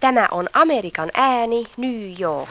Tämä on Amerikan ääni New York.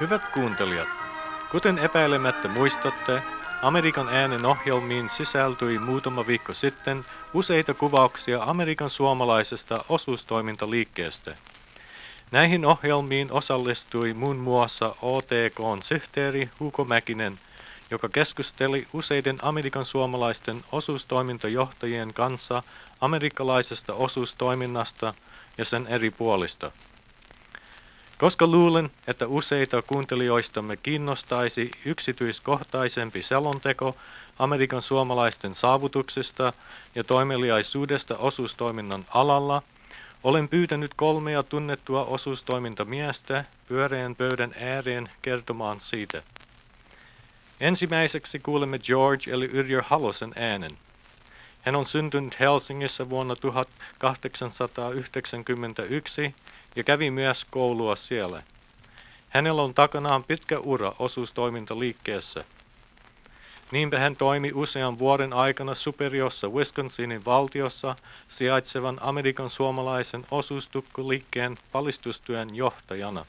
Hyvät kuuntelijat, kuten epäilemättä muistatte, Amerikan äänen ohjelmiin sisältyi muutama viikko sitten useita kuvauksia Amerikan suomalaisesta osuustoimintaliikkeestä. Näihin ohjelmiin osallistui muun muassa OTKn sihteeri Hugo Mäkinen, joka keskusteli useiden Amerikan suomalaisten osuustoimintajohtajien kanssa amerikkalaisesta osuustoiminnasta ja sen eri puolista. Koska luulen, että useita kuuntelijoistamme kiinnostaisi yksityiskohtaisempi selonteko Amerikan suomalaisten saavutuksista ja toimeliaisuudesta osuustoiminnan alalla, olen pyytänyt kolmea tunnettua osuustoimintamiestä pyöreän pöydän ääreen kertomaan siitä. Ensimmäiseksi kuulemme George eli Yrjö Halosen äänen. Hän on syntynyt Helsingissä vuonna 1891 ja kävi myös koulua siellä. Hänellä on takanaan pitkä ura osuustoimintaliikkeessä. Niinpä hän toimi usean vuoden aikana Superiossa Wisconsinin valtiossa sijaitsevan Amerikan suomalaisen osuustukkuliikkeen palistustyön johtajana.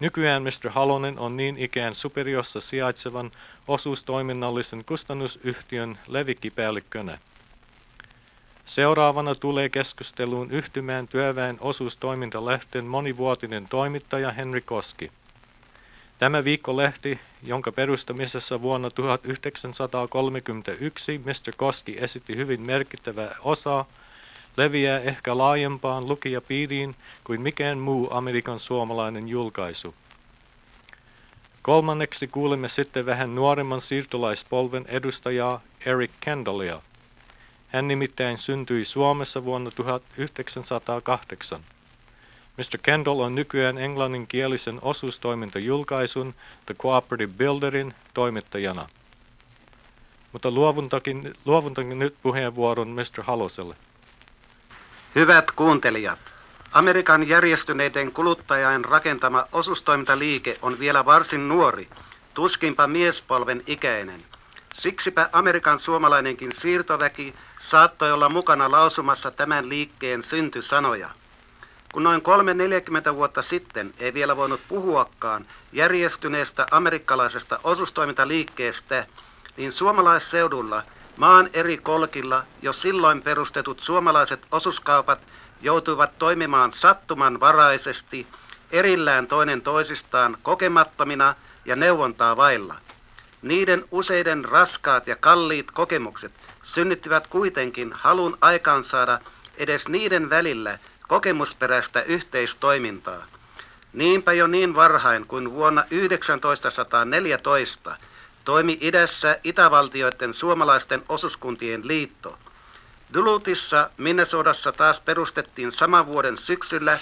Nykyään Mr. Halonen on niin ikään Superiossa sijaitsevan osuustoiminnallisen kustannusyhtiön levikkipäällikkönä. Seuraavana tulee keskusteluun yhtymään työväen osuustoimintalehten monivuotinen toimittaja Henri Koski. Tämä viikkolehti, jonka perustamisessa vuonna 1931 Mr. Koski esitti hyvin merkittävää osaa, leviää ehkä laajempaan lukijapiiriin kuin mikään muu Amerikan suomalainen julkaisu. Kolmanneksi kuulemme sitten vähän nuoremman siirtolaispolven edustajaa Eric Kendallia. Hän nimittäin syntyi Suomessa vuonna 1908. Mr. Kendall on nykyään englanninkielisen osuustoimintajulkaisun The Cooperative Builderin toimittajana. Mutta luovuntakin, luovuntakin nyt puheenvuoron Mr. Haloselle. Hyvät kuuntelijat, Amerikan järjestyneiden kuluttajain rakentama osuustoimintaliike on vielä varsin nuori, tuskinpa miespolven ikäinen. Siksipä Amerikan suomalainenkin siirtoväki saattoi olla mukana lausumassa tämän liikkeen syntysanoja. Kun noin 3-40 vuotta sitten ei vielä voinut puhuakaan järjestyneestä amerikkalaisesta osustoimintaliikkeestä, niin suomalaisseudulla maan eri kolkilla jo silloin perustetut suomalaiset osuskaupat joutuivat toimimaan sattumanvaraisesti erillään toinen toisistaan kokemattomina ja neuvontaa vailla. Niiden useiden raskaat ja kalliit kokemukset synnyttivät kuitenkin halun aikaansaada edes niiden välillä kokemusperäistä yhteistoimintaa. Niinpä jo niin varhain kuin vuonna 1914 toimi idässä Itävaltioiden suomalaisten osuuskuntien liitto. Dulutissa Minnesodassa taas perustettiin saman vuoden syksyllä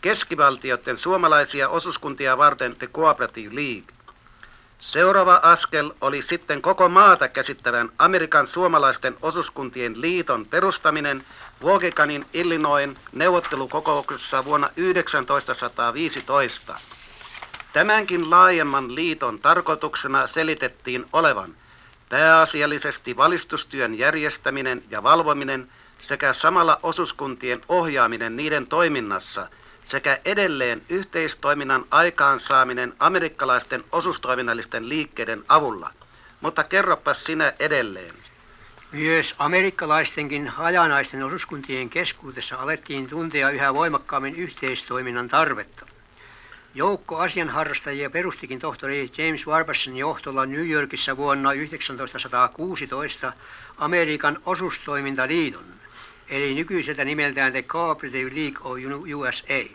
keskivaltioiden suomalaisia osuuskuntia varten The Cooperative League. Seuraava askel oli sitten koko maata käsittävän Amerikan suomalaisten osuuskuntien liiton perustaminen Waukeganin Illinoin neuvottelukokouksessa vuonna 1915. Tämänkin laajemman liiton tarkoituksena selitettiin olevan pääasiallisesti valistustyön järjestäminen ja valvominen sekä samalla osuuskuntien ohjaaminen niiden toiminnassa – sekä edelleen yhteistoiminnan aikaansaaminen amerikkalaisten osustoiminnallisten liikkeiden avulla. Mutta kerropas sinä edelleen. Myös amerikkalaistenkin hajanaisten osuuskuntien keskuudessa alettiin tuntea yhä voimakkaammin yhteistoiminnan tarvetta. Joukko asianharrastajia perustikin tohtori James Warbason johtolla New Yorkissa vuonna 1916 Amerikan osuustoimintaliiton, eli nykyiseltä nimeltään The Cooperative League of USA.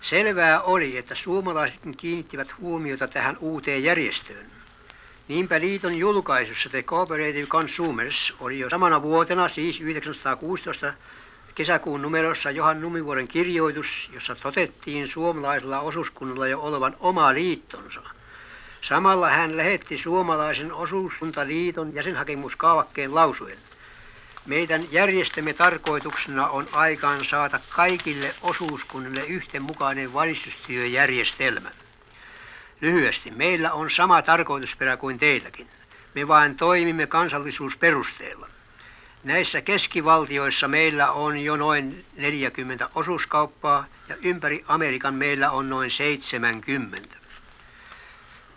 Selvää oli, että suomalaisetkin kiinnittivät huomiota tähän uuteen järjestöön. Niinpä liiton julkaisussa The Cooperative Consumers oli jo samana vuotena, siis 1916 kesäkuun numerossa Johan Numivuoren kirjoitus, jossa totettiin suomalaisella osuuskunnalla jo olevan oma liittonsa. Samalla hän lähetti suomalaisen osuuskuntaliiton jäsenhakemuskaavakkeen lausuen. Meidän järjestämme tarkoituksena on aikaan saada kaikille osuuskunnille yhtenmukainen valistustyöjärjestelmä. Lyhyesti, meillä on sama tarkoitusperä kuin teilläkin. Me vain toimimme kansallisuusperusteella. Näissä keskivaltioissa meillä on jo noin 40 osuuskauppaa ja ympäri Amerikan meillä on noin 70.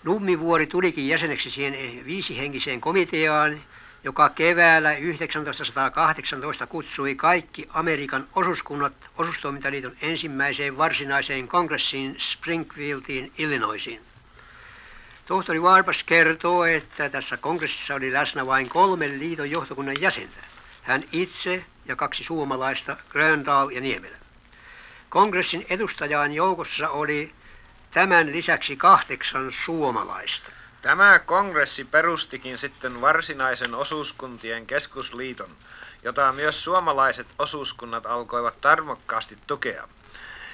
Nummivuori tulikin jäseneksi siihen viisihenkiseen komiteaan, joka keväällä 1918 kutsui kaikki Amerikan osuuskunnat osuustoimintaliiton ensimmäiseen varsinaiseen kongressiin Springfieldiin, Illinoisiin. Tohtori Warpas kertoo, että tässä kongressissa oli läsnä vain kolme liiton johtokunnan jäsentä. Hän itse ja kaksi suomalaista, Gröndal ja Niemelä. Kongressin edustajan joukossa oli tämän lisäksi kahdeksan suomalaista. Tämä kongressi perustikin sitten varsinaisen osuuskuntien keskusliiton, jota myös suomalaiset osuuskunnat alkoivat tarmokkaasti tukea.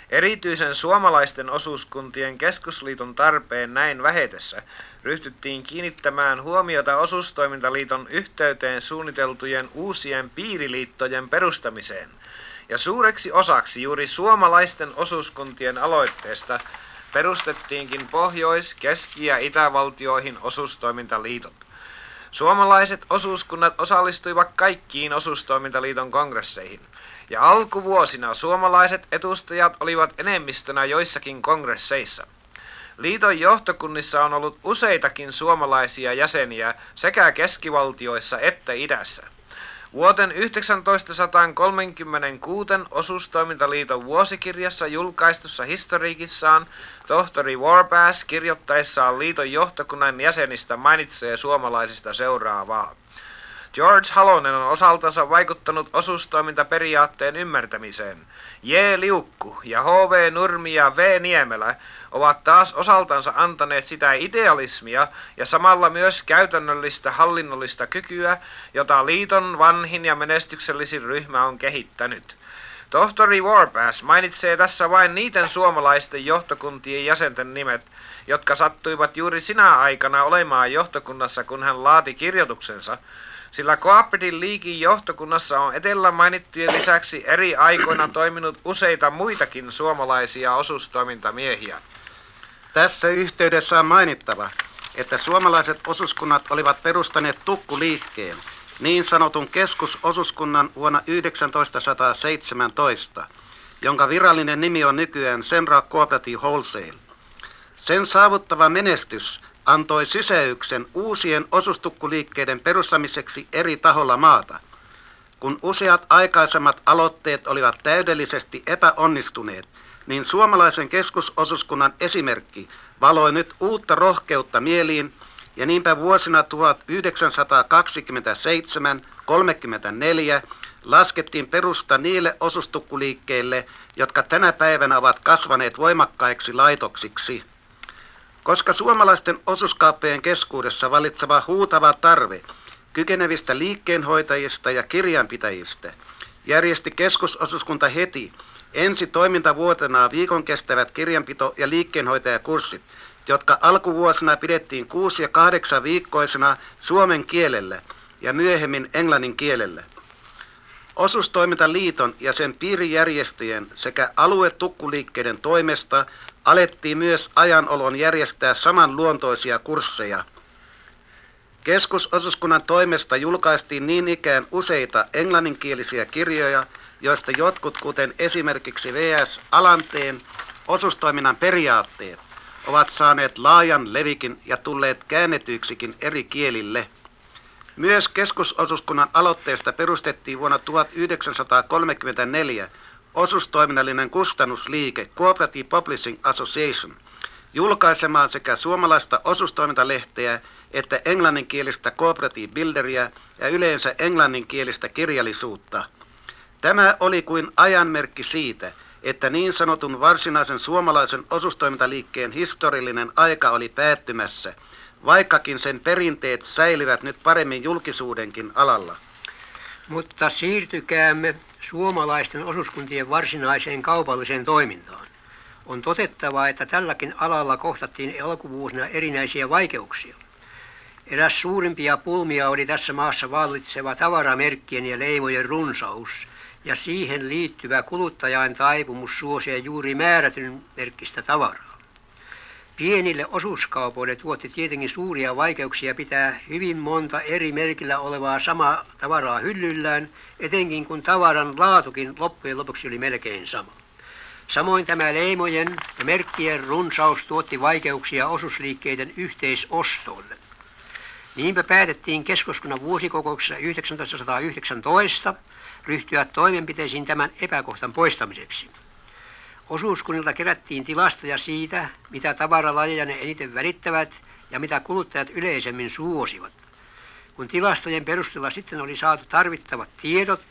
Erityisen suomalaisten osuuskuntien keskusliiton tarpeen näin vähetessä ryhtyttiin kiinnittämään huomiota osuustoimintaliiton yhteyteen suunniteltujen uusien piiriliittojen perustamiseen. Ja suureksi osaksi juuri suomalaisten osuuskuntien aloitteesta perustettiinkin Pohjois-, Keski- ja Itävaltioihin osuustoimintaliitot. Suomalaiset osuuskunnat osallistuivat kaikkiin osuustoimintaliiton kongresseihin, ja alkuvuosina suomalaiset edustajat olivat enemmistönä joissakin kongresseissa. Liiton johtokunnissa on ollut useitakin suomalaisia jäseniä sekä keskivaltioissa että idässä. Vuoten 1936 osuustoimintaliiton vuosikirjassa julkaistussa historiikissaan tohtori Warbass kirjoittaessaan liiton johtokunnan jäsenistä mainitsee suomalaisista seuraavaa. George Halonen on osaltansa vaikuttanut osuustoimintaperiaatteen ymmärtämiseen. J. Liukku ja H.V. Nurmi ja V. Niemelä ovat taas osaltansa antaneet sitä idealismia ja samalla myös käytännöllistä hallinnollista kykyä, jota liiton vanhin ja menestyksellisin ryhmä on kehittänyt. Tohtori Warpass mainitsee tässä vain niiden suomalaisten johtokuntien jäsenten nimet, jotka sattuivat juuri sinä aikana olemaan johtokunnassa, kun hän laati kirjoituksensa, sillä Cooperative Leaguein johtokunnassa on edellä mainittujen lisäksi eri aikoina toiminut useita muitakin suomalaisia osuustoimintamiehiä. Tässä yhteydessä on mainittava, että suomalaiset osuuskunnat olivat perustaneet tukkuliikkeen, niin sanotun keskusosuuskunnan vuonna 1917, jonka virallinen nimi on nykyään Senra Cooperative Wholesale. Sen saavuttava menestys antoi sysäyksen uusien osustukkuliikkeiden perustamiseksi eri taholla maata. Kun useat aikaisemmat aloitteet olivat täydellisesti epäonnistuneet, niin suomalaisen keskusosuskunnan esimerkki valoi nyt uutta rohkeutta mieliin ja niinpä vuosina 1927-34 laskettiin perusta niille osustukkuliikkeille, jotka tänä päivänä ovat kasvaneet voimakkaiksi laitoksiksi. Koska suomalaisten osuuskauppojen keskuudessa valitseva huutava tarve kykenevistä liikkeenhoitajista ja kirjanpitäjistä järjesti keskusosuuskunta heti ensi toimintavuotena viikon kestävät kirjanpito- ja liikkeenhoitajakurssit, jotka alkuvuosina pidettiin kuusi- ja kahdeksan viikkoisena suomen kielellä ja myöhemmin englannin kielellä. Osuustoimintaliiton ja sen piirijärjestöjen sekä aluetukkuliikkeiden toimesta alettiin myös ajanolon järjestää samanluontoisia kursseja. Keskusosuuskunnan toimesta julkaistiin niin ikään useita englanninkielisiä kirjoja, joista jotkut, kuten esimerkiksi V.S. Alanteen osuustoiminnan periaatteet, ovat saaneet laajan levikin ja tulleet käännetyiksikin eri kielille. Myös keskusosuuskunnan aloitteesta perustettiin vuonna 1934 osuustoiminnallinen kustannusliike Cooperative Publishing Association julkaisemaan sekä suomalaista osuustoimintalehteä että englanninkielistä Cooperative Builderia ja yleensä englanninkielistä kirjallisuutta. Tämä oli kuin ajanmerkki siitä, että niin sanotun varsinaisen suomalaisen osuustoimintaliikkeen historiallinen aika oli päättymässä, vaikkakin sen perinteet säilyvät nyt paremmin julkisuudenkin alalla. Mutta siirtykäämme suomalaisten osuuskuntien varsinaiseen kaupalliseen toimintaan. On totettava, että tälläkin alalla kohtattiin alkuvuosina erinäisiä vaikeuksia. Eräs suurimpia pulmia oli tässä maassa vallitseva tavaramerkkien ja leimojen runsaus ja siihen liittyvä kuluttajain taipumus suosia juuri määrätyn merkkistä tavaraa. Pienille osuuskaupoille tuotti tietenkin suuria vaikeuksia pitää hyvin monta eri merkillä olevaa samaa tavaraa hyllyllään, etenkin kun tavaran laatukin loppujen lopuksi oli melkein sama. Samoin tämä leimojen ja merkkien runsaus tuotti vaikeuksia osuusliikkeiden yhteisostolle. Niinpä päätettiin keskoskunnan vuosikokouksessa 1919 ryhtyä toimenpiteisiin tämän epäkohtan poistamiseksi. Osuuskunnilta kerättiin tilastoja siitä, mitä tavaralajeja ne eniten välittävät ja mitä kuluttajat yleisemmin suosivat. Kun tilastojen perusteella sitten oli saatu tarvittavat tiedot,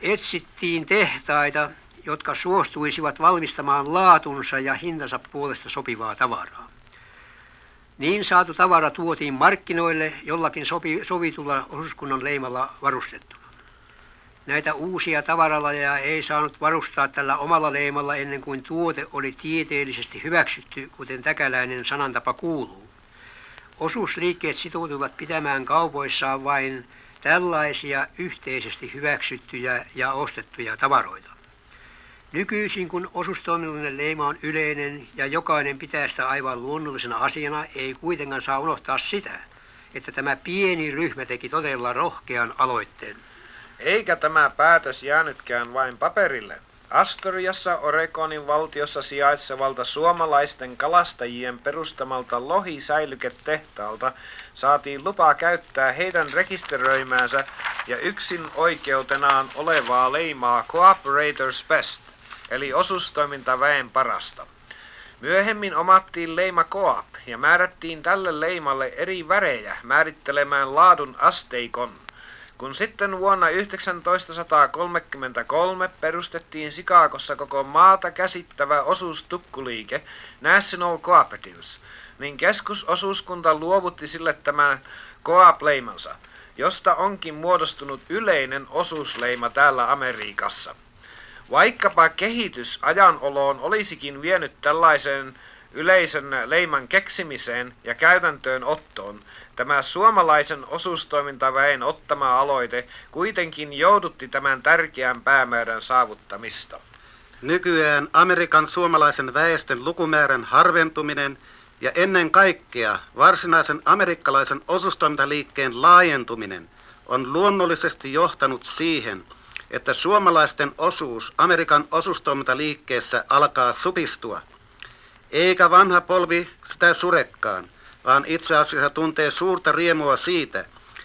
etsittiin tehtaita, jotka suostuisivat valmistamaan laatunsa ja hintansa puolesta sopivaa tavaraa. Niin saatu tavara tuotiin markkinoille jollakin sopi, sovitulla osuuskunnan leimalla varustettuna. Näitä uusia tavaralajeja ei saanut varustaa tällä omalla leimalla ennen kuin tuote oli tieteellisesti hyväksytty, kuten täkäläinen sanantapa kuuluu. Osuusliikkeet sitoutuivat pitämään kaupoissaan vain tällaisia yhteisesti hyväksyttyjä ja ostettuja tavaroita. Nykyisin kun osuustoiminnallinen leima on yleinen ja jokainen pitää sitä aivan luonnollisena asiana, ei kuitenkaan saa unohtaa sitä, että tämä pieni ryhmä teki todella rohkean aloitteen. Eikä tämä päätös jäänytkään vain paperille. Astoriassa Oregonin valtiossa sijaitsevalta suomalaisten kalastajien perustamalta lohisäilyketehtaalta saatiin lupa käyttää heidän rekisteröimäänsä ja yksin oikeutenaan olevaa leimaa Cooperators Best, eli osustoimintaväen parasta. Myöhemmin omattiin leima Coop ja määrättiin tälle leimalle eri värejä määrittelemään laadun asteikon. Kun sitten vuonna 1933 perustettiin Sikakossa koko maata käsittävä osuustukkuliike National Cooperatives, niin keskusosuuskunta luovutti sille tämän Coop-leimansa, josta onkin muodostunut yleinen osuusleima täällä Amerikassa. Vaikkapa kehitys ajanoloon olisikin vienyt tällaisen yleisen leiman keksimiseen ja käytäntöön ottoon, Tämä suomalaisen osuustoimintaväen ottama aloite kuitenkin joudutti tämän tärkeän päämäärän saavuttamista. Nykyään Amerikan suomalaisen väestön lukumäärän harventuminen ja ennen kaikkea varsinaisen amerikkalaisen osuustoimintaliikkeen laajentuminen on luonnollisesti johtanut siihen, että suomalaisten osuus Amerikan osuustoimintaliikkeessä alkaa supistua. Eikä vanha polvi sitä surekkaan, vaan itse asiassa tuntee suurta riemua siitä,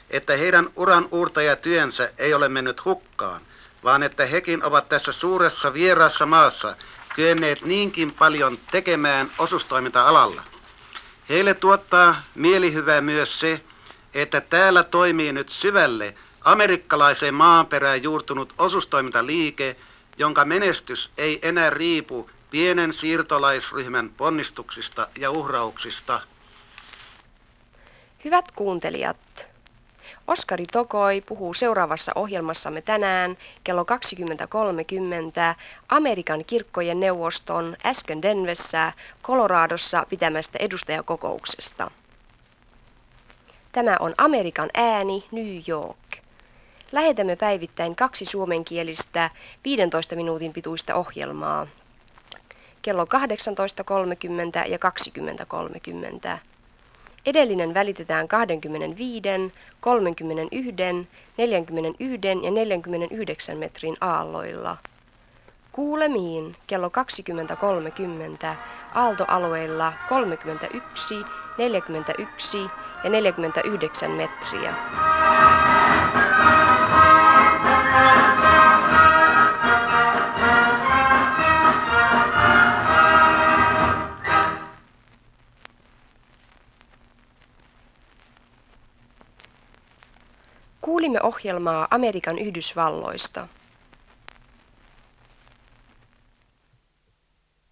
että heidän uran uurtajatyönsä ei ole mennyt hukkaan, vaan että hekin ovat tässä suuressa vieraassa maassa kyenneet niinkin paljon tekemään osustoiminta-alalla. Heille tuottaa mielihyvää myös se, että täällä toimii nyt syvälle amerikkalaiseen maanperään juurtunut osustoimintaliike, jonka menestys ei enää riipu pienen siirtolaisryhmän ponnistuksista ja uhrauksista. Hyvät kuuntelijat, Oskari Tokoi puhuu seuraavassa ohjelmassamme tänään kello 20.30 Amerikan kirkkojen neuvoston äsken Denvessä, Coloradossa pitämästä edustajakokouksesta. Tämä on Amerikan ääni New York. Lähetämme päivittäin kaksi suomenkielistä 15 minuutin pituista ohjelmaa. Kello 18.30 ja 20.30. Edellinen välitetään 25, 31, 41 ja 49 metrin aalloilla. Kuulemiin kello 20.30 aaltoalueilla 31, 41 ja 49 metriä. Kuulimme ohjelmaa Amerikan Yhdysvalloista.